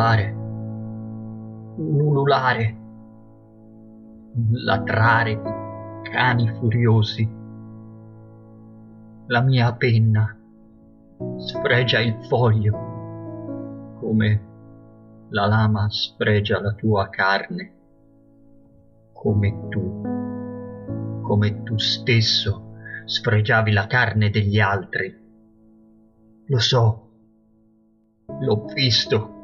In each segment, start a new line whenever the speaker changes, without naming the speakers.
rantolare, ululare, latrare di cani furiosi. La mia penna sfregia il foglio come la lama sfregia la tua carne, come tu, come tu stesso sfregiavi la carne degli altri. Lo so, l'ho visto,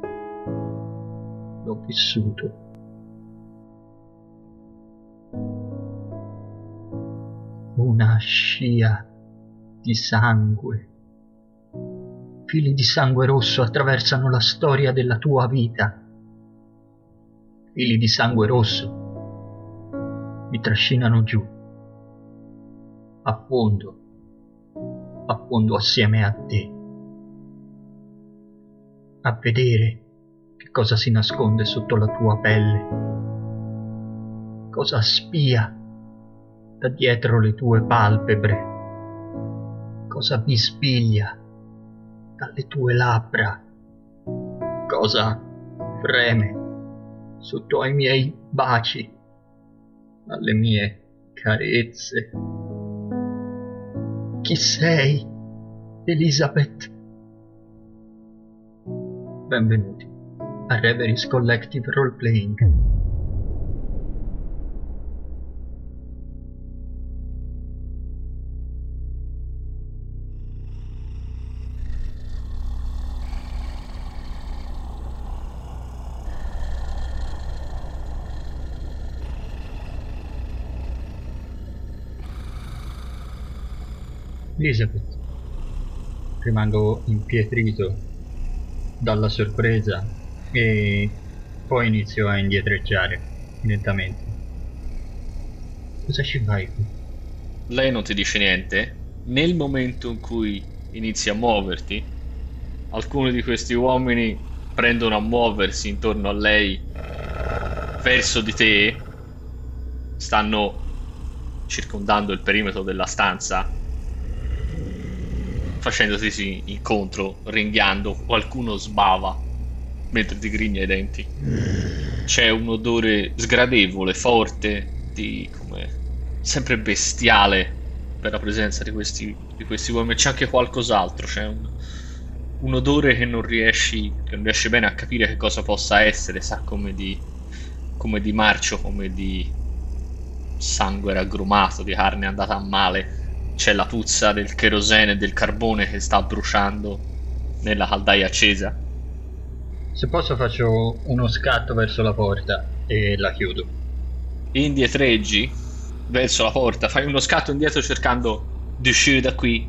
vissuto. Una scia di sangue fili di sangue rosso attraversano la storia della tua vita. Fili di sangue rosso mi trascinano giù, a fondo, a fondo assieme a te, a vedere cosa si nasconde sotto la tua pelle, cosa spia da dietro le tue palpebre, cosa bispiglia dalle tue labbra. Cosa freme sotto ai miei baci, alle mie carezze. Chi sei, Elizabeth? Benvenuti a Reveries Collective Roleplaying. Elizabeth. Rimango impietrito dalla sorpresa e poi inizio a indietreggiare lentamente. Cosa ci fai qui?
Lei non ti dice niente. Nel momento in cui inizi a muoverti, alcuni di questi uomini prendono a muoversi intorno a lei verso di te, stanno circondando il perimetro della stanza facendoti incontro, ringhiando, qualcuno sbava mentre ti grigna i denti. C'è un odore sgradevole, forte, di come sempre bestiale per la presenza di questi, di questi uomini. C'è anche qualcos'altro, c'è un, un odore che non riesci, che non riesci bene a capire che cosa possa essere, sa come di, come di marcio, come di sangue raggrumato, di carne andata a male c'è la puzza del kerosene e del carbone che sta bruciando nella caldaia accesa.
Se posso faccio uno scatto verso la porta e la chiudo.
Indietreggi verso la porta, fai uno scatto indietro cercando di uscire da qui.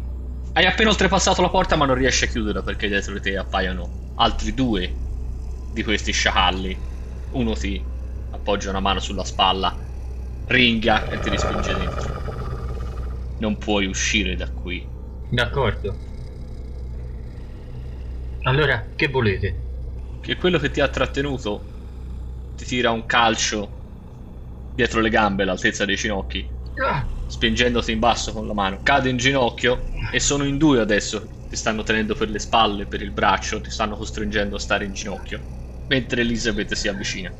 Hai appena oltrepassato la porta ma non riesci a chiuderla perché dietro di te appaiono altri due di questi sciacalli. Uno ti appoggia una mano sulla spalla, ringa e ti respinge dentro. Non puoi uscire da qui.
D'accordo. Allora, che volete?
Che quello che ti ha trattenuto ti tira un calcio dietro le gambe all'altezza dei ginocchi, ah. spingendoti in basso con la mano. Cade in ginocchio e sono in due adesso. Ti stanno tenendo per le spalle, per il braccio, ti stanno costringendo a stare in ginocchio. Mentre Elizabeth si avvicina.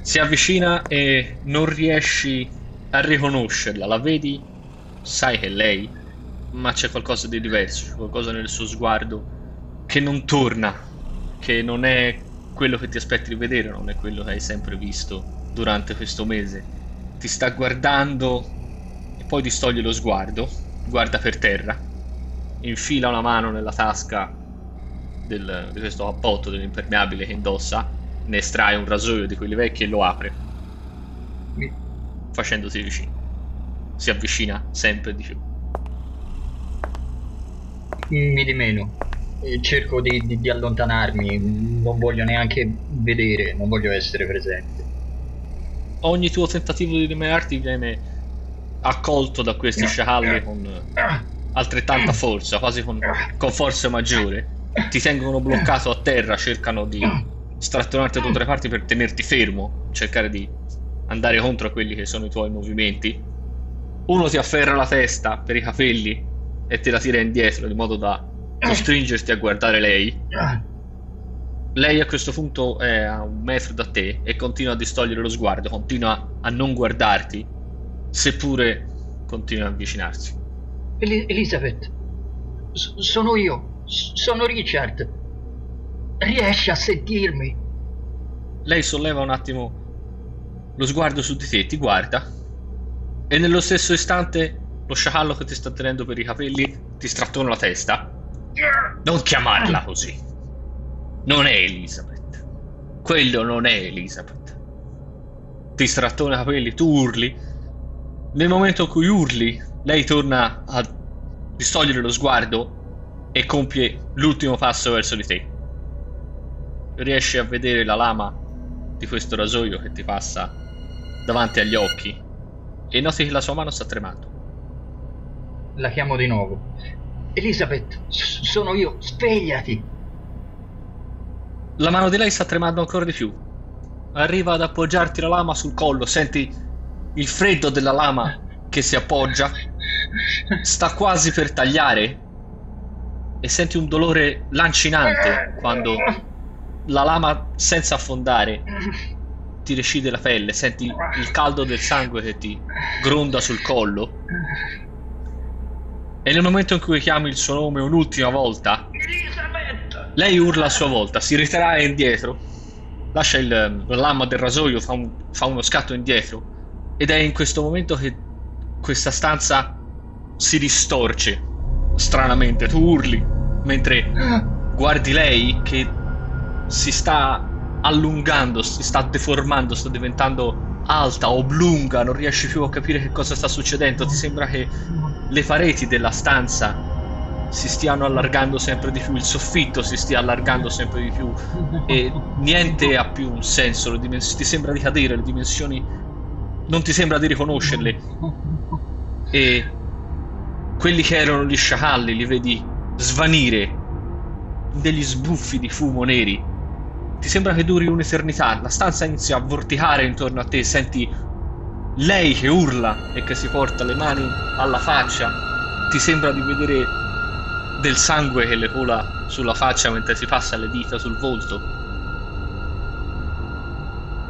Si avvicina e non riesci a riconoscerla. La vedi, sai che lei, ma c'è qualcosa di diverso, c'è qualcosa nel suo sguardo che non torna, che non è quello che ti aspetti di vedere, non è quello che hai sempre visto durante questo mese. Ti sta guardando e poi distoglie lo sguardo, guarda per terra, infila una mano nella tasca del, di questo cappotto dell'impermeabile che indossa ne estrae un rasoio di quelli vecchi e lo apre, facendosi vicino. Si avvicina sempre di più.
Mi di meno. Cerco di, di, di allontanarmi, non voglio neanche vedere, non voglio essere presente.
Ogni tuo tentativo di rimenarti viene accolto da questi sciacalli con altrettanta forza, quasi con, con forza maggiore. Ti tengono bloccato a terra, cercano di strattonarti da tutte le parti per tenerti fermo, cercare di andare contro quelli che sono i tuoi movimenti. Uno ti afferra la testa per i capelli e te la tira indietro di modo da costringerti a guardare lei. Lei a questo punto è a un metro da te e continua a distogliere lo sguardo, continua a non guardarti, seppure continua a avvicinarsi.
El- Elizabeth, s- sono io, s- sono Richard. Riesci a sentirmi?
Lei solleva un attimo lo sguardo su di te, ti guarda e nello stesso istante lo sciacallo che ti sta tenendo per i capelli ti strattona la testa. Non chiamarla così. Non è Elizabeth. Quello non è Elizabeth. Ti strattona i capelli, tu urli. Nel momento in cui urli, lei torna a distogliere lo sguardo e compie l'ultimo passo verso di te. Riesci a vedere la lama di questo rasoio che ti passa davanti agli occhi e noti che la sua mano sta tremando.
La chiamo di nuovo. Elizabeth, sono io, svegliati.
La mano di lei sta tremando ancora di più. Arriva ad appoggiarti la lama sul collo, senti il freddo della lama che si appoggia, sta quasi per tagliare e senti un dolore lancinante quando la lama senza affondare ti recide la pelle, senti il caldo del sangue che ti gronda sul collo e nel momento in cui chiami il suo nome un'ultima volta
Elizabeth!
lei urla a sua volta, si ritrae indietro, lascia il, la lama del rasoio, fa, un- fa uno scatto indietro ed è in questo momento che questa stanza si distorce stranamente. Tu urli mentre guardi lei che si sta allungando, si sta deformando, sta diventando alta, oblunga, non riesci più a capire che cosa sta succedendo. Ti sembra che le pareti della stanza si stiano allargando sempre di più, il soffitto si stia allargando sempre di più e niente ha più un senso, dimens- ti sembra di cadere, le dimensioni non ti sembra di riconoscerle e quelli che erano gli sciacalli li vedi svanire degli sbuffi di fumo neri. Ti sembra che duri un'eternità, la stanza inizia a vorticare intorno a te, senti lei che urla e che si porta le mani alla faccia, ti sembra di vedere del sangue che le cola sulla faccia mentre si passa le dita sul volto.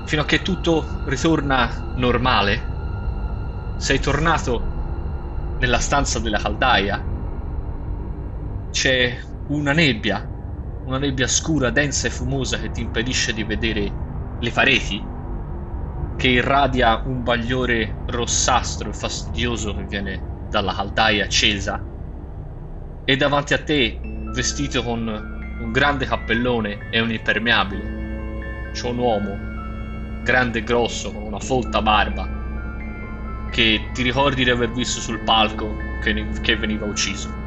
Fino a che tutto ritorna normale, sei tornato nella stanza della caldaia. C'è una nebbia, una nebbia scura, densa e fumosa che ti impedisce di vedere le pareti, che irradia un bagliore rossastro e fastidioso che viene dalla caldaia accesa. E davanti a te, vestito con un grande cappellone e un impermeabile, c'è un uomo, grande e grosso, con una folta barba, che ti ricordi di aver visto sul palco che, che veniva ucciso.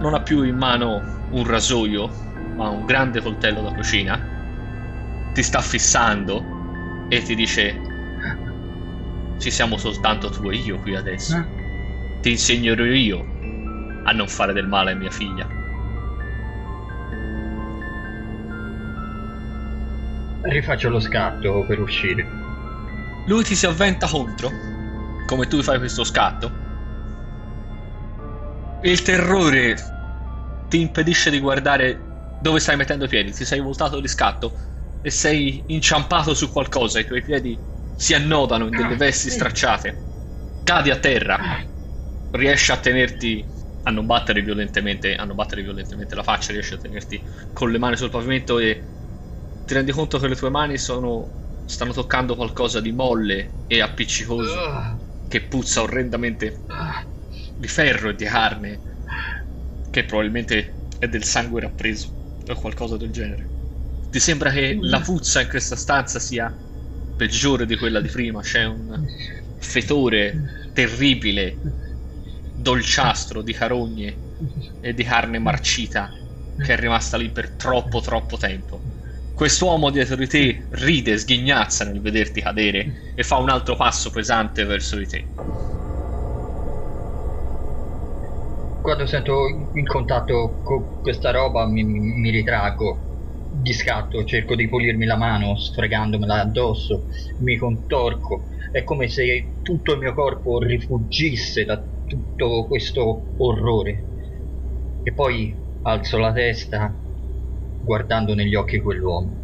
Non ha più in mano un rasoio, ma un grande coltello da cucina. Ti sta fissando e ti dice: Ci siamo soltanto tu e io qui adesso. Ti insegnerò io a non fare del male a mia figlia.
Rifaccio lo scatto per uscire.
Lui ti si avventa contro, come tu fai questo scatto. Il terrore ti impedisce di guardare dove stai mettendo i piedi. Ti sei voltato di scatto e sei inciampato su qualcosa. I tuoi piedi si annodano in delle vesti stracciate. Cadi a terra. Riesci a tenerti a non battere violentemente, a non battere violentemente la faccia, riesci a tenerti con le mani sul pavimento e ti rendi conto che le tue mani sono stanno toccando qualcosa di molle e appiccicoso che puzza orrendamente di ferro e di carne che probabilmente è del sangue rappreso o qualcosa del genere. Ti sembra che la puzza in questa stanza sia peggiore di quella di prima, c'è un fetore terribile, dolciastro di carogne e di carne marcita che è rimasta lì per troppo troppo tempo. Quest'uomo dietro di te ride, sghignazza nel vederti cadere e fa un altro passo pesante verso di te.
Quando sento in contatto con questa roba mi, mi ritraggo. Di scatto, cerco di pulirmi la mano sfregandomela addosso, mi contorco. È come se tutto il mio corpo rifuggisse da tutto questo orrore. E poi alzo la testa guardando negli occhi quell'uomo.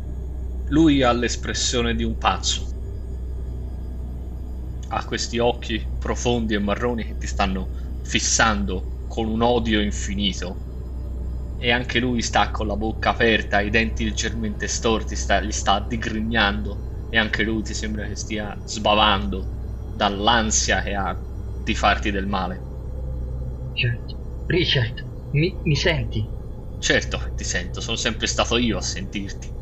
Lui ha l'espressione di un pazzo. Ha questi occhi profondi e marroni che ti stanno fissando con un odio infinito. E anche lui sta con la bocca aperta, i denti leggermente storti, sta, li sta digrignando. E anche lui ti sembra che stia sbavando dall'ansia che ha di farti del male.
Richard, Richard, mi, mi senti?
Certo, ti sento, sono sempre stato io a sentirti.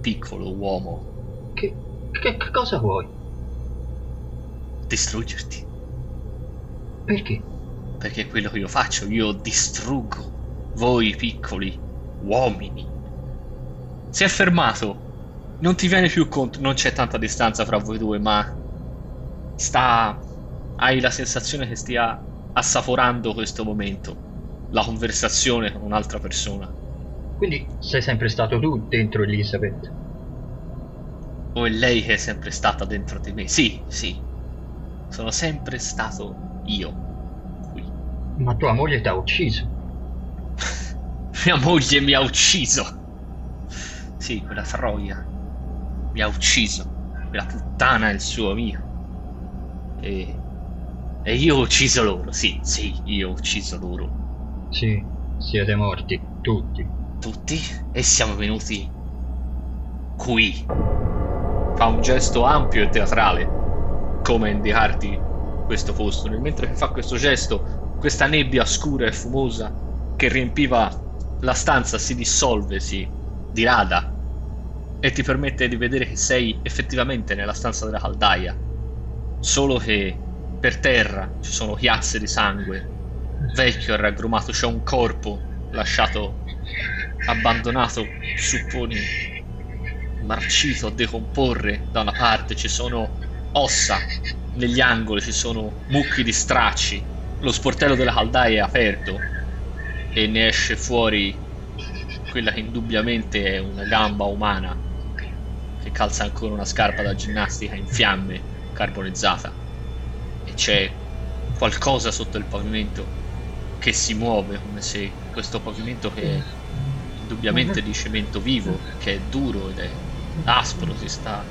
Piccolo uomo.
Che, che, che cosa vuoi?
Distruggerti.
Perché?
Perché è quello che io faccio, io distruggo voi piccoli uomini. Si è fermato. Non ti viene più conto, non c'è tanta distanza fra voi due, ma sta hai la sensazione che stia assaporando questo momento, la conversazione con un'altra persona.
Quindi sei sempre stato tu dentro Elizabeth?
O è lei che è sempre stata dentro di me? Sì, sì. Sono sempre stato io.
Ma tua moglie ti ha ucciso.
Mia moglie mi ha ucciso. Sì, quella troia mi ha ucciso. Quella puttana è il suo amico. E e io ho ucciso loro, sì, sì, io ho ucciso loro.
Sì, siete morti, tutti.
Tutti? E siamo venuti qui. Fa un gesto ampio e teatrale, come indicarti questo posto. Nel mentre fa questo gesto, questa nebbia scura e fumosa che riempiva la stanza si dissolve, si dirada e ti permette di vedere che sei effettivamente nella stanza della caldaia. Solo che per terra ci sono chiazze di sangue, vecchio e raggrumato, c'è un corpo lasciato abbandonato, supponi marcito a decomporre da una parte, ci sono ossa negli angoli, ci sono mucchi di stracci, lo sportello della caldaia è aperto e ne esce fuori quella che indubbiamente è una gamba umana che calza ancora una scarpa da ginnastica in fiamme carbonizzata. C'è qualcosa sotto il pavimento che si muove, come se questo pavimento che è indubbiamente di cemento vivo, che è duro ed è aspro, si sta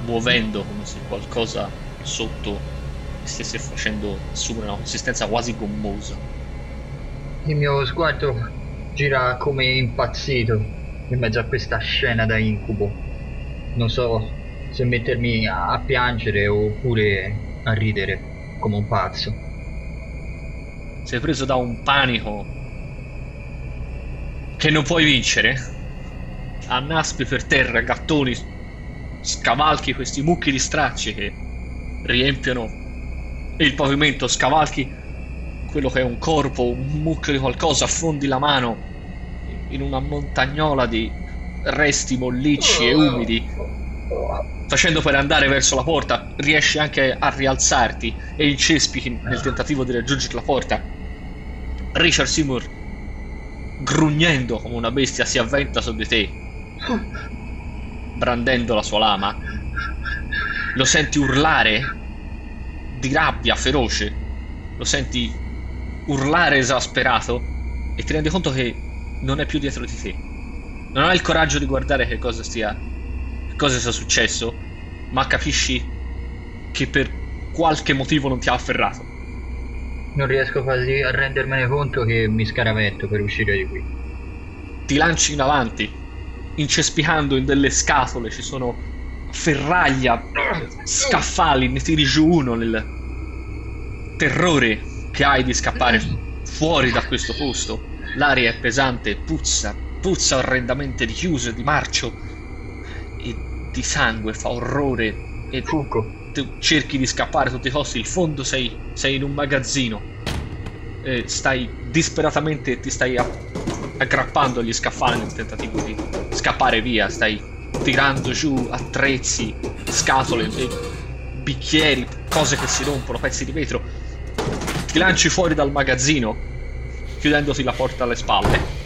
muovendo come se qualcosa sotto stesse facendo assumere una consistenza quasi gommosa.
Il mio sguardo gira come impazzito in mezzo a questa scena da incubo. Non so se mettermi a piangere oppure a ridere come un pazzo.
Sei preso da un panico che non puoi vincere. Annaspi per terra, gattoni, scavalchi questi mucchi di stracci che riempiono il pavimento, scavalchi quello che è un corpo, un mucchio di qualcosa, affondi la mano in una montagnola di resti mollicci e umidi facendo per andare verso la porta, riesci anche a rialzarti e incespi nel tentativo di raggiungere la porta. Richard Seymour, grugnendo come una bestia, si avventa su di te, brandendo la sua lama. Lo senti urlare di rabbia feroce, lo senti urlare esasperato e ti rendi conto che non è più dietro di te. Non hai il coraggio di guardare che cosa stia cosa sia successo, ma capisci che per qualche motivo non ti ha afferrato.
Non riesco quasi a rendermene conto che mi scaravetto per uscire di qui.
Ti lanci in avanti, incespicando in delle scatole, ci sono ferraglia, scaffali, ne tiri giù uno nel terrore che hai di scappare fuori da questo posto. L'aria è pesante, puzza, puzza orrendamente di chiuso di marcio e di sangue, fa orrore e
Fuco.
tu cerchi di scappare a tutti i costi, il fondo sei, sei in un magazzino, e stai disperatamente, ti stai aggrappando agli scaffali nel tentativo di scappare via, stai tirando giù attrezzi, scatole, bicchieri, cose che si rompono, pezzi di vetro, ti lanci fuori dal magazzino, chiudendoti la porta alle spalle.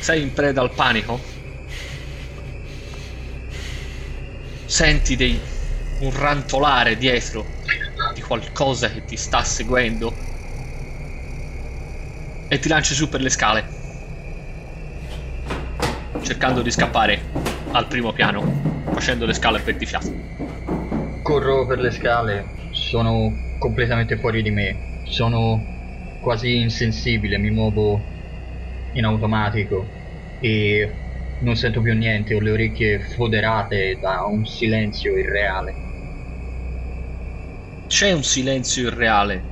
Sei in preda al panico, senti dei, un rantolare dietro di qualcosa che ti sta seguendo e ti lanci su per le scale, cercando di scappare al primo piano, facendo le scale per di fiato.
Corro per le scale, sono completamente fuori di me, sono quasi insensibile, mi muovo in automatico e non sento più niente, ho le orecchie foderate da un silenzio irreale.
C'è un silenzio irreale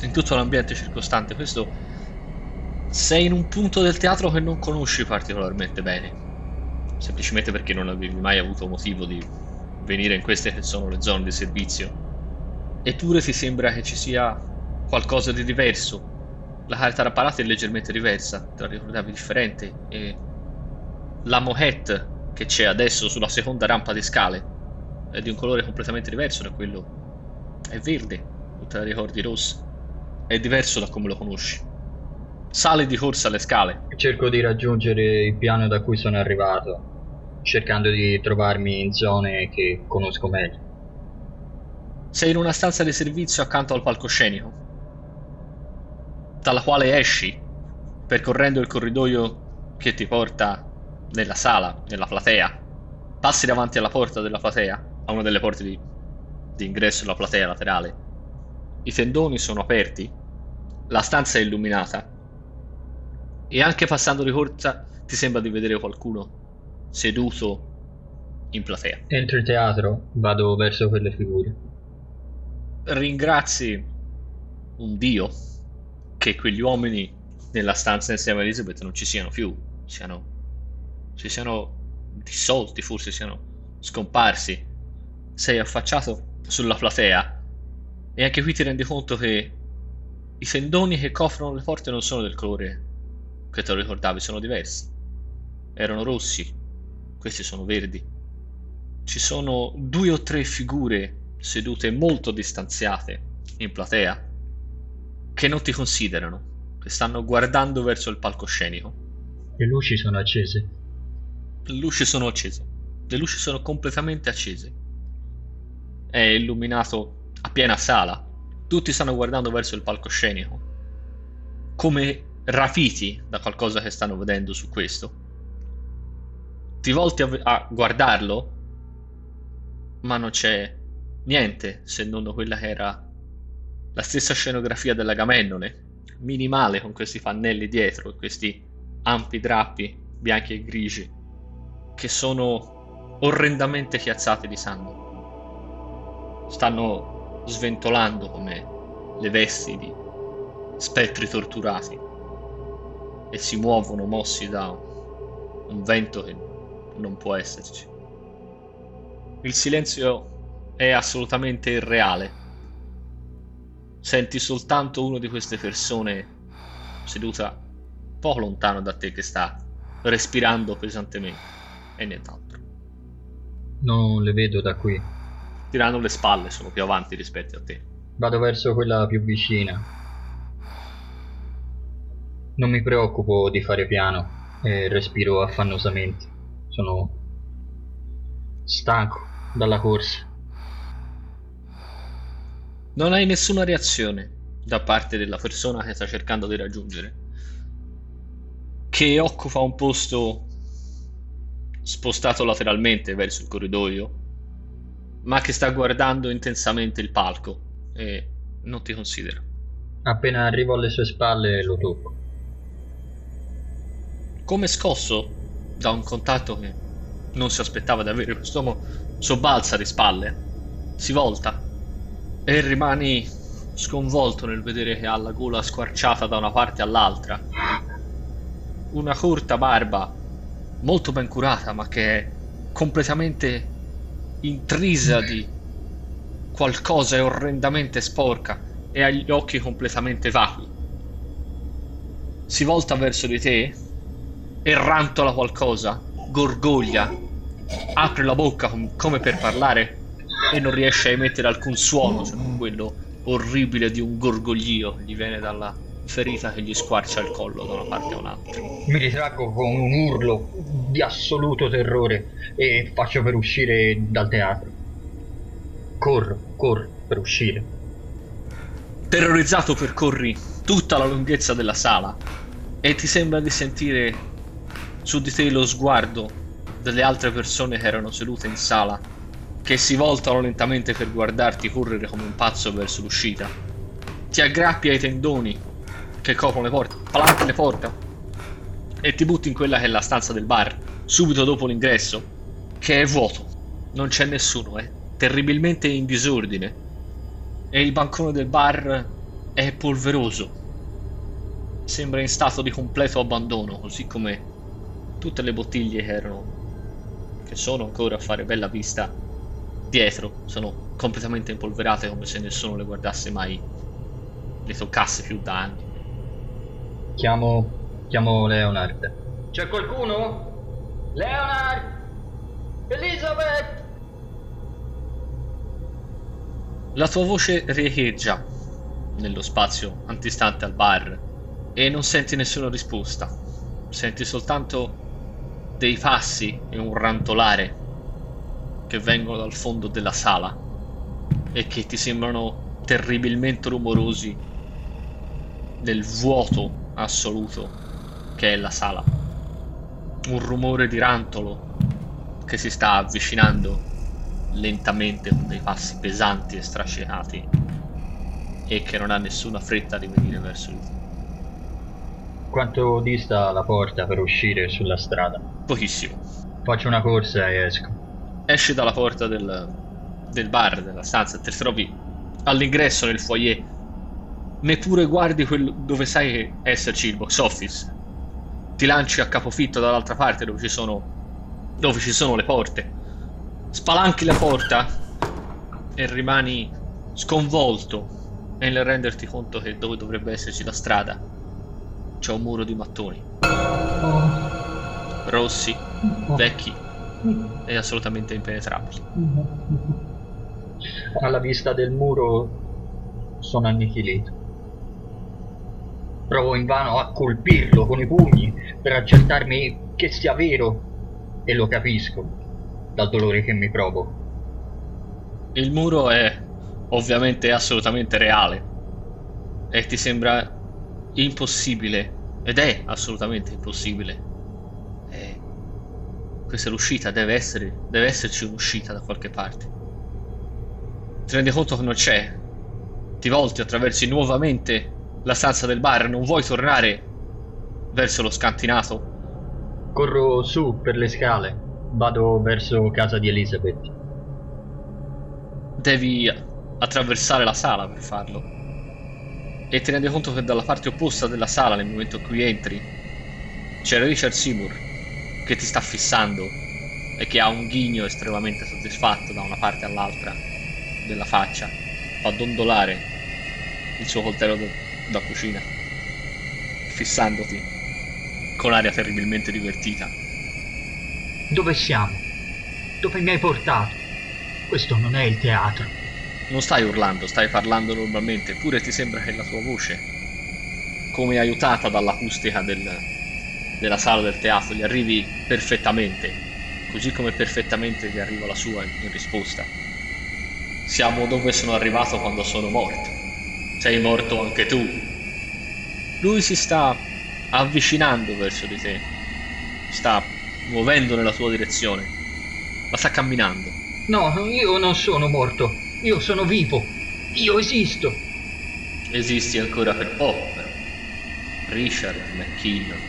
in tutto l'ambiente circostante. Questo sei in un punto del teatro che non conosci particolarmente bene. Semplicemente perché non avevi mai avuto motivo di venire in queste che sono le zone di servizio. Eppure ti sembra che ci sia qualcosa di diverso. La carta da parata è leggermente diversa, te la ricordavi differente e la moquette che c'è adesso sulla seconda rampa di scale è di un colore completamente diverso da quello è verde, non te la ricordi rossa è diverso da come lo conosci. Sale di corsa le scale.
Cerco di raggiungere il piano da cui sono arrivato, cercando di trovarmi in zone che conosco meglio.
Sei in una stanza di servizio accanto al palcoscenico, dalla quale esci percorrendo il corridoio che ti porta nella sala, nella platea. Passi davanti alla porta della platea, a una delle porte di, di ingresso della platea laterale i tendoni sono aperti, la stanza è illuminata e anche passando di corsa ti sembra di vedere qualcuno seduto in platea.
Entro il teatro, vado verso quelle figure.
Ringrazi un dio che quegli uomini nella stanza insieme a Elizabeth non ci siano più, siano, si siano dissolti, forse siano scomparsi. Sei affacciato sulla platea e anche qui ti rendi conto che i fendoni che coprono le porte non sono del colore che te lo ricordavi, sono diversi. Erano rossi, questi sono verdi. Ci sono due o tre figure sedute molto distanziate in platea che non ti considerano, che stanno guardando verso il palcoscenico.
Le luci sono accese.
Le luci sono accese. Le luci sono completamente accese. È illuminato a piena sala. Tutti stanno guardando verso il palcoscenico, come rapiti da qualcosa che stanno vedendo su questo. Ti volti a, a guardarlo, ma non c'è niente se non quella che era la stessa scenografia dell'Agamennone, minimale con questi pannelli dietro questi ampi drappi bianchi e grigi che sono orrendamente chiazzati di sangue. Stanno sventolando come le vesti di spettri torturati e si muovono mossi da un vento che non può esserci. Il silenzio è assolutamente irreale. Senti soltanto una di queste persone seduta poco lontano da te che sta respirando pesantemente e nient'altro.
Non le vedo da qui
tirano le spalle, sono più avanti rispetto a te.
Vado verso quella più vicina. Non mi preoccupo di fare piano e respiro affannosamente. Sono stanco dalla corsa.
Non hai nessuna reazione da parte della persona che sta cercando di raggiungere, che occupa un posto spostato lateralmente verso il corridoio ma che sta guardando intensamente il palco e non ti considera.
Appena arrivo alle sue spalle lo tocco.
Come scosso da un contatto che non si aspettava di avere, quest'uomo sobbalza di spalle, si volta e rimani sconvolto nel vedere che ha la gola squarciata da una parte all'altra. Una corta barba, molto ben curata, ma che è completamente intrisa di qualcosa e orrendamente sporca e ha gli occhi completamente vacui. Si volta verso di te e rantola qualcosa, gorgoglia, apre la bocca com- come per parlare e non riesce a emettere alcun suono se non quello orribile di un gorgoglio che gli viene dalla ferita che gli squarcia il collo da una parte a un'altra.
Mi ritraggo con un urlo di assoluto terrore e faccio per uscire dal teatro. Corro, corro per uscire.
Terrorizzato percorri tutta la lunghezza della sala e ti sembra di sentire su di te lo sguardo delle altre persone che erano sedute in sala, che si voltano lentamente per guardarti correre come un pazzo verso l'uscita. Ti aggrappi ai tendoni che coprono le porte, palanchi le porte e ti butti in quella che è la stanza del bar, subito dopo l'ingresso, che è vuoto, non c'è nessuno, è terribilmente in disordine e il bancone del bar è polveroso. Sembra in stato di completo abbandono, così come tutte le bottiglie che erano che sono ancora a fare bella vista dietro, sono completamente impolverate come se nessuno le guardasse mai, le toccasse più da anni.
Chiamo, chiamo Leonard. C'è qualcuno? Leonard! Elizabeth!
La tua voce riecheggia nello spazio antistante al bar e non senti nessuna risposta. Senti soltanto dei passi e un rantolare che vengono dal fondo della sala e che ti sembrano terribilmente rumorosi nel vuoto assoluto che è la sala. Un rumore di rantolo che si sta avvicinando lentamente con dei passi pesanti e strascinati e che non ha nessuna fretta di venire verso di te.
Quanto dista la porta per uscire sulla strada?
Pochissimo.
Faccio una corsa e esco.
Esci dalla porta del, del bar, della stanza, e ti trovi all'ingresso nel foyer. Neppure guardi dove sai esserci il box office. Ti lanci a capofitto dall'altra parte dove ci sono, dove ci sono le porte spalanchi la porta e rimani sconvolto nel renderti conto che dove dovrebbe esserci la strada c'è un muro di mattoni rossi, vecchi e assolutamente impenetrabili.
Alla vista del muro sono annichilito. Provo invano a colpirlo con i pugni per accertarmi che sia vero e lo capisco dal dolore che mi provo.
Il muro è ovviamente assolutamente reale e ti sembra impossibile ed è assolutamente impossibile. E questa è l'uscita, deve, essere, deve esserci un'uscita da qualche parte. Ti rendi conto che non c'è. Ti volti, attraversi nuovamente la stanza del bar, non vuoi tornare verso lo scantinato.
Corro su per le scale vado verso casa di Elizabeth.
Devi attraversare la sala per farlo. E rendi conto che dalla parte opposta della sala, nel momento in cui entri, c'è Richard Seymour che ti sta fissando e che ha un ghigno estremamente soddisfatto da una parte all'altra della faccia. Fa dondolare il suo coltello da, da cucina, fissandoti con aria terribilmente divertita.
Dove siamo? Dove mi hai portato? Questo non è il teatro.
Non stai urlando, stai parlando normalmente, eppure ti sembra che la tua voce, come aiutata dall'acustica del, della sala del teatro, gli arrivi perfettamente, così come perfettamente gli arriva la sua in risposta. Siamo dove sono arrivato quando sono morto. Sei morto anche tu. Lui si sta avvicinando verso di te. Sta muovendo nella tua direzione, ma sta camminando.
No, io non sono morto, io sono vivo, io esisto.
Esisti ancora per però. Richard McKinnon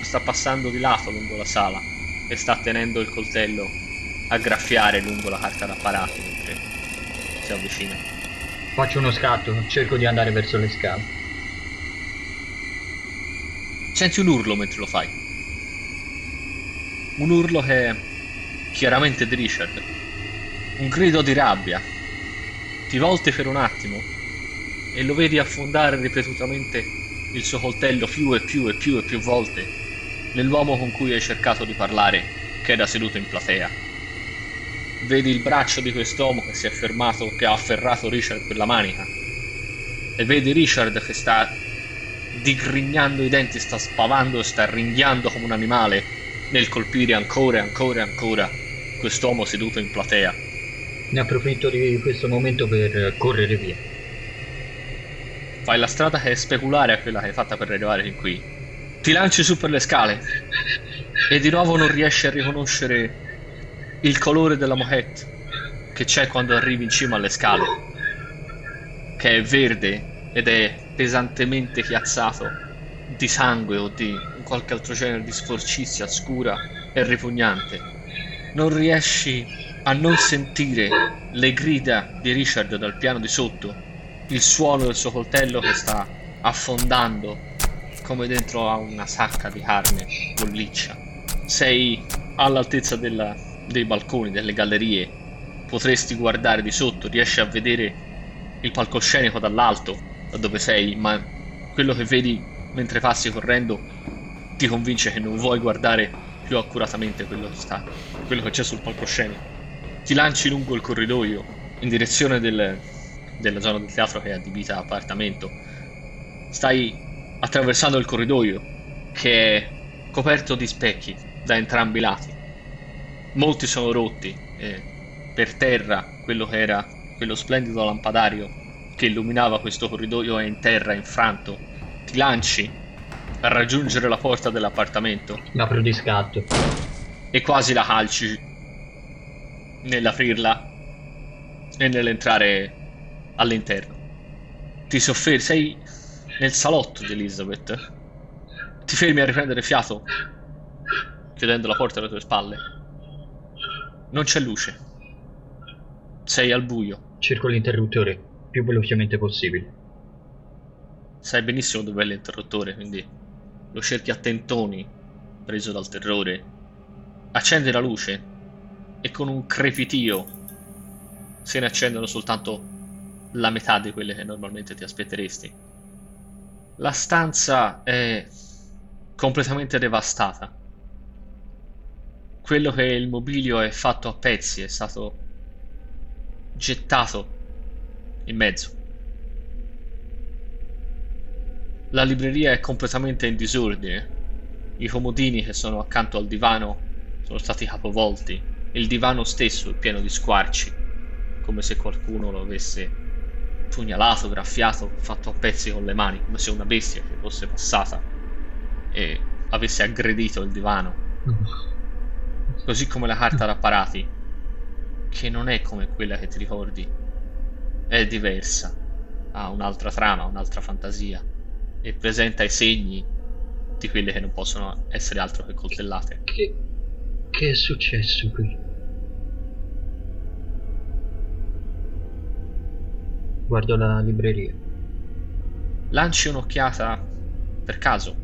sta passando di lato lungo la sala e sta tenendo il coltello a graffiare lungo la carta d'apparato mentre si avvicina.
Faccio uno scatto, cerco di andare verso le scale.
Senti un urlo mentre lo fai. Un urlo che è chiaramente di Richard. Un grido di rabbia. Ti volti per un attimo e lo vedi affondare ripetutamente il suo coltello più e più e più e più volte nell'uomo con cui hai cercato di parlare, che era seduto in platea. Vedi il braccio di quest'uomo che si è fermato, che ha afferrato Richard per la manica. E vedi Richard che sta digrignando i denti, sta spavando sta ringhiando come un animale nel colpire ancora e ancora e ancora quest'uomo seduto in platea.
Ne approfitto di questo momento per correre via.
fai la strada che è speculare a quella che hai fatta per arrivare fin qui. Ti lanci su per le scale e di nuovo non riesci a riconoscere il colore della moquette che c'è quando arrivi in cima alle scale, che è verde ed è pesantemente chiazzato di sangue o di qualche altro genere di sporcizia scura e ripugnante. Non riesci a non sentire le grida di Richard dal piano di sotto, il suono del suo coltello che sta affondando come dentro a una sacca di carne bolliccia. Sei all'altezza della, dei balconi, delle gallerie, potresti guardare di sotto, riesci a vedere il palcoscenico dall'alto, da dove sei, ma quello che vedi mentre passi correndo ti convince che non vuoi guardare più accuratamente quello che, sta, quello che c'è sul palcoscenico. Ti lanci lungo il corridoio in direzione del, della zona del teatro che è adibita a appartamento. Stai attraversando il corridoio che è coperto di specchi da entrambi i lati. Molti sono rotti e per terra quello che era quello splendido lampadario che illuminava questo corridoio è in terra, infranto. Ti lanci a raggiungere la porta dell'appartamento.
Apro di scatto.
E quasi la calci nell'aprirla e nell'entrare all'interno. Ti soffermi, sei nel salotto di Elizabeth. Ti fermi a riprendere fiato, chiudendo la porta alle tue spalle. Non c'è luce. Sei al buio.
Cerco l'interruttore più velocemente possibile.
Sai benissimo dov'è l'interruttore, quindi lo cerchi a tentoni, preso dal terrore. Accendi la luce e con un crepitio se ne accendono soltanto la metà di quelle che normalmente ti aspetteresti. La stanza è completamente devastata. Quello che è il mobilio è fatto a pezzi, è stato gettato in mezzo. La libreria è completamente in disordine. I comodini che sono accanto al divano sono stati capovolti. Il divano stesso è pieno di squarci, come se qualcuno lo avesse pugnalato, graffiato, fatto a pezzi con le mani, come se una bestia che fosse passata e avesse aggredito il divano. Così come la carta da parati, che non è come quella che ti ricordi, è diversa, ha un'altra trama, un'altra fantasia e presenta i segni di quelle che non possono essere altro che coltellate.
Che, che è successo qui? Guardo la libreria.
Lanci un'occhiata per caso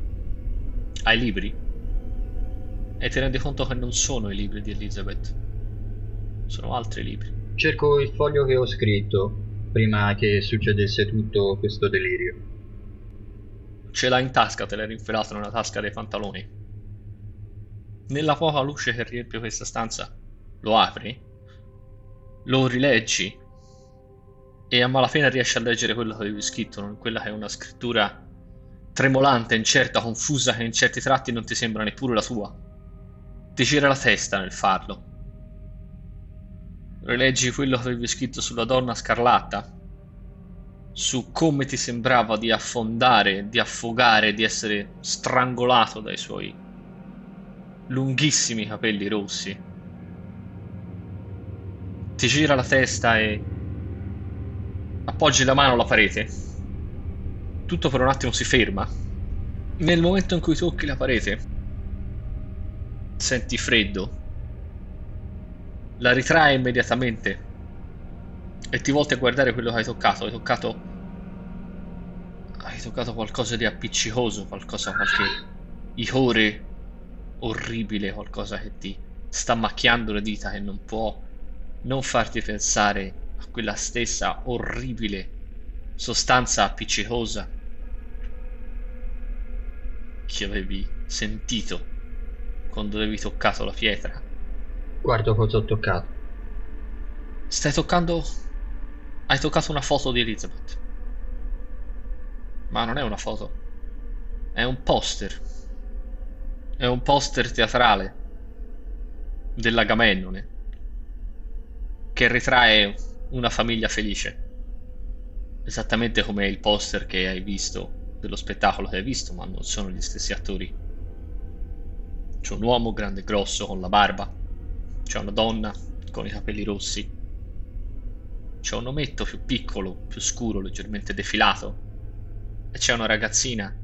ai libri e ti rendi conto che non sono i libri di Elizabeth, sono altri libri.
Cerco il foglio che ho scritto prima che succedesse tutto questo delirio.
Ce l'hai in tasca, te l'hai rinfilato nella tasca dei pantaloni. Nella poca luce che riempie questa stanza, lo apri, lo rileggi e a malapena riesci a leggere quello che avevi scritto, quella che è una scrittura tremolante, incerta, confusa, che in certi tratti non ti sembra neppure la tua. Ti gira la testa nel farlo. Rileggi quello che avevi scritto sulla donna scarlatta, su come ti sembrava di affondare, di affogare, di essere strangolato dai suoi lunghissimi capelli rossi. Ti gira la testa e appoggi la mano alla parete. Tutto per un attimo si ferma. Nel momento in cui tocchi la parete, senti freddo. La ritrae immediatamente e ti volti a guardare quello che hai toccato. Hai toccato. Hai toccato qualcosa di appiccicoso, qualcosa, qualche icore orribile, qualcosa che ti sta macchiando le dita che non può non farti pensare quella stessa orribile sostanza appiccicosa che avevi sentito quando avevi toccato la pietra.
Guardo cosa ho toccato.
Stai toccando... Hai toccato una foto di Elizabeth. Ma non è una foto. È un poster. È un poster teatrale dell'Agamennone che ritrae una famiglia felice. esattamente come il poster che hai visto, dello spettacolo che hai visto, ma non sono gli stessi attori. C'è un uomo grande e grosso con la barba, c'è una donna con i capelli rossi, c'è un ometto più piccolo, più scuro, leggermente defilato, e c'è una ragazzina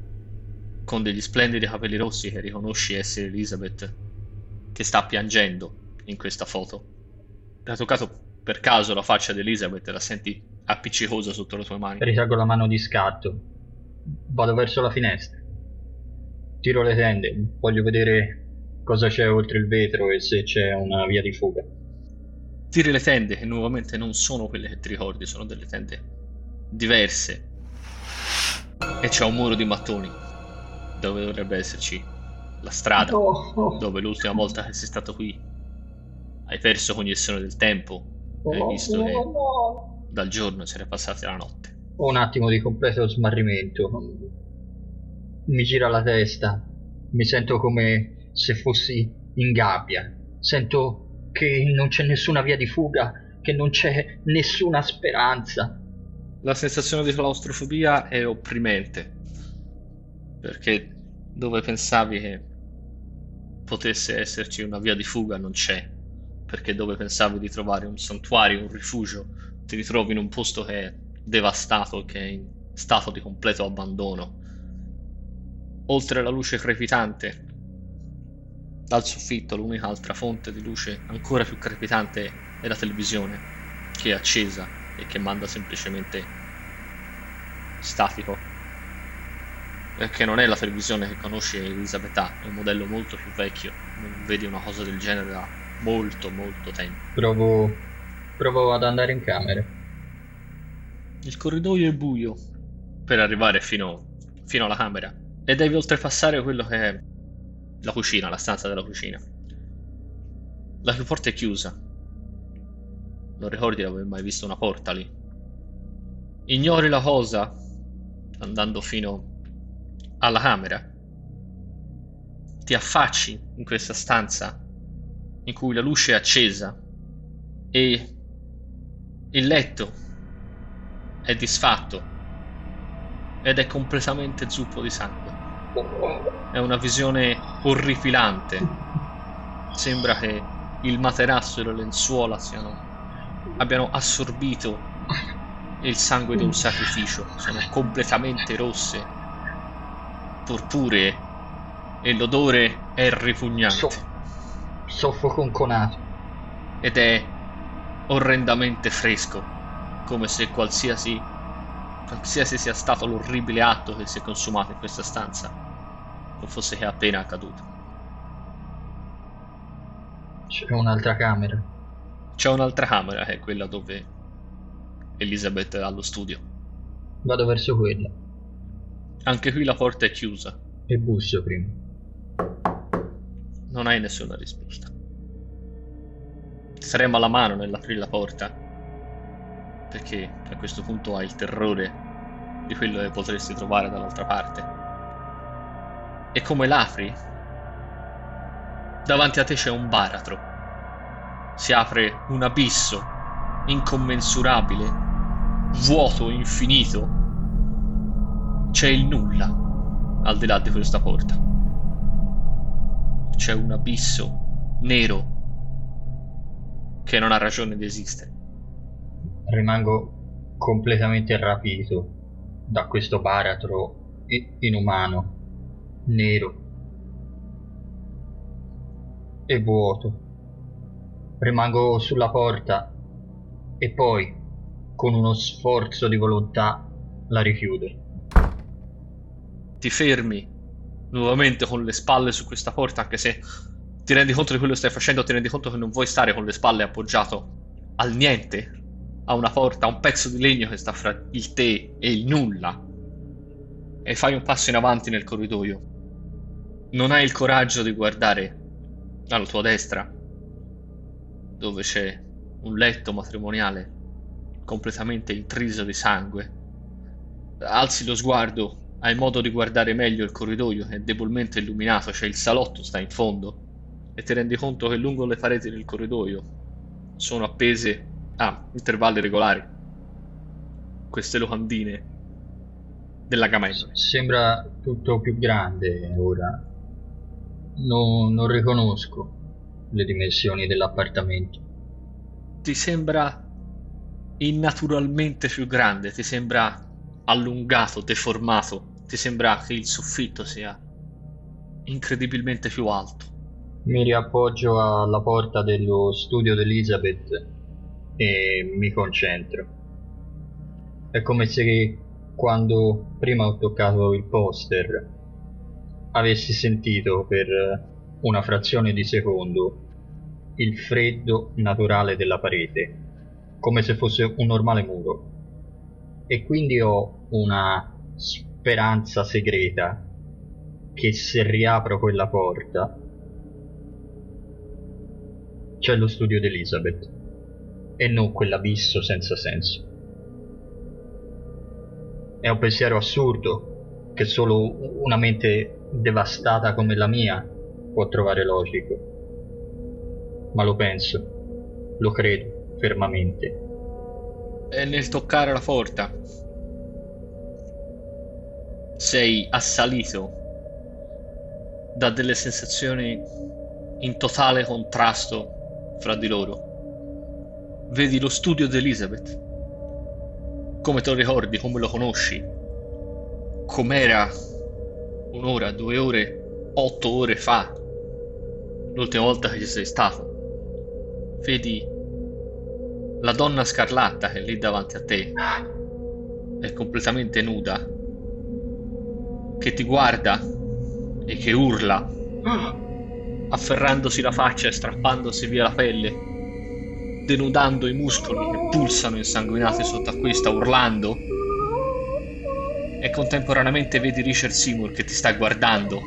con degli splendidi capelli rossi che riconosci essere Elizabeth, che sta piangendo in questa foto. Hai toccato per caso la faccia di Elizabeth la senti appiccicosa sotto le tue mani.
Risalgo la mano di scatto. Vado verso la finestra. Tiro le tende. Voglio vedere cosa c'è oltre il vetro e se c'è una via di fuga.
Tiri le tende che nuovamente non sono quelle che ti ricordi, sono delle tende diverse. E c'è un muro di mattoni dove dovrebbe esserci la strada
Oh, oh,
dove l'ultima volta che sei stato qui hai perso cognizione del tempo hai visto che
no.
dal giorno si era passata la notte.
Ho un attimo di completo smarrimento. Mi gira la testa. Mi sento come se fossi in gabbia. Sento che non c'è nessuna via di fuga, che non c'è nessuna speranza.
La sensazione di claustrofobia è opprimente perché dove pensavi che potesse esserci una via di fuga non c'è, perché dove pensavi di trovare un santuario, un rifugio, ti ritrovi in un posto che è devastato, che è in stato di completo abbandono. Oltre alla luce crepitante dal soffitto, l'unica altra fonte di luce ancora più crepitante è la televisione, che è accesa e che manda semplicemente statico che non è la televisione che conosci Elisabeth A, è un modello molto più vecchio, non vedi una cosa del genere da molto molto tempo.
Provo, provo ad andare in camera.
Il corridoio è buio per arrivare fino, fino alla camera e devi oltrepassare quello che è la cucina, la stanza della cucina. La porta è chiusa. Non ricordi di aver mai visto una porta lì. Ignori la cosa andando fino alla camera. Ti affacci in questa stanza in cui la luce è accesa e il letto è disfatto ed è completamente zuppo di sangue. È una visione orripilante. Sembra che il materasso e le lenzuola siano, abbiano assorbito il sangue di un sacrificio. Sono completamente rosse, purpuree e l'odore è ripugnante.
So- soffoco un conato.
ed è orrendamente fresco, come se qualsiasi, qualsiasi sia stato l'orribile atto che si è consumato in questa stanza non fosse che appena accaduto.
C'è un'altra camera.
C'è un'altra camera è quella dove Elizabeth ha lo studio.
Vado verso quella
Anche qui la porta è chiusa,
e busso prima.
Non hai nessuna risposta. Ti trema la mano nell'aprire la porta perché a questo punto hai il terrore di quello che potresti trovare dall'altra parte. E come l'apri, davanti a te c'è un baratro. Si apre un abisso incommensurabile, vuoto, infinito. C'è il nulla al di là di questa porta. C'è un abisso nero che non ha ragione di esistere.
Rimango completamente rapito da questo baratro inumano, nero e vuoto. Rimango sulla porta e poi, con uno sforzo di volontà, la richiudo.
Ti fermi nuovamente con le spalle su questa porta, anche se ti rendi conto di quello che stai facendo, ti rendi conto che non vuoi stare con le spalle appoggiato al niente, a una porta, a un pezzo di legno che sta fra il te e il nulla. E fai un passo in avanti nel corridoio. Non hai il coraggio di guardare alla tua destra, dove c'è un letto matrimoniale completamente intriso di sangue. Alzi lo sguardo, hai modo di guardare meglio il corridoio è debolmente illuminato, c'è il salotto sta in fondo e ti rendi conto che lungo le pareti del corridoio sono appese a intervalli regolari queste locandine dell'Agamennone.
Sembra tutto più grande ora. No, non riconosco le dimensioni dell'appartamento.
Ti sembra innaturalmente più grande, ti sembra allungato, deformato, ti sembra che il soffitto sia incredibilmente più alto.
Mi riappoggio alla porta dello studio di Elizabeth e mi concentro. È come se quando prima ho toccato il poster avessi sentito per una frazione di secondo il freddo naturale della parete, come se fosse un normale muro. E quindi ho una speranza segreta che se riapro quella porta c'è lo studio di Elizabeth e non quell'abisso senza senso. È un pensiero assurdo che solo una mente devastata come la mia può trovare logico. Ma lo penso, lo credo fermamente.
E nel toccare la porta sei assalito da delle sensazioni in totale contrasto fra di loro. Vedi lo studio di Elizabeth come te lo ricordi, come lo conosci, com'era un'ora, due ore, otto ore fa, l'ultima volta che ci sei stato. Vedi la donna scarlatta che è lì davanti a te, è completamente nuda, che ti guarda e che urla, afferrandosi la faccia e strappandosi via la pelle denudando i muscoli che pulsano insanguinati sotto a questa, urlando. E contemporaneamente vedi Richard Seymour che ti sta guardando,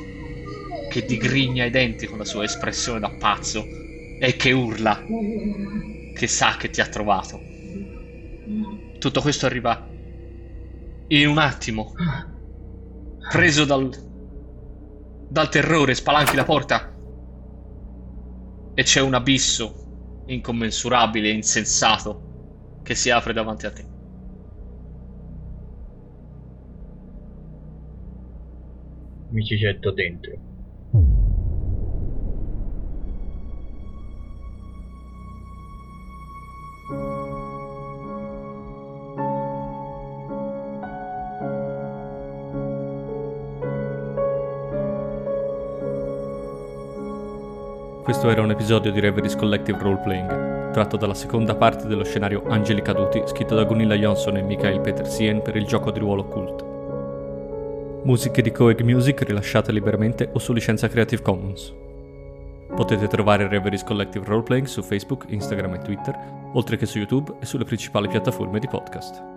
che digrigna i denti con la sua espressione da pazzo e che urla, che sa che ti ha trovato. Tutto questo arriva in un attimo, preso dal, dal terrore, spalanchi la porta e c'è un abisso incommensurabile e insensato che si apre davanti a te.
Mi ci getto dentro.
Questo era un episodio di Reveries Collective Roleplaying, tratto dalla seconda parte dello scenario Angeli Caduti, scritto da Gunilla Johnson e Michael Petersien per il gioco di ruolo Cult. Musiche di Coeg Music rilasciate liberamente o su licenza Creative Commons. Potete trovare Reveries Collective Roleplaying su Facebook, Instagram e Twitter, oltre che su YouTube e sulle principali piattaforme di podcast.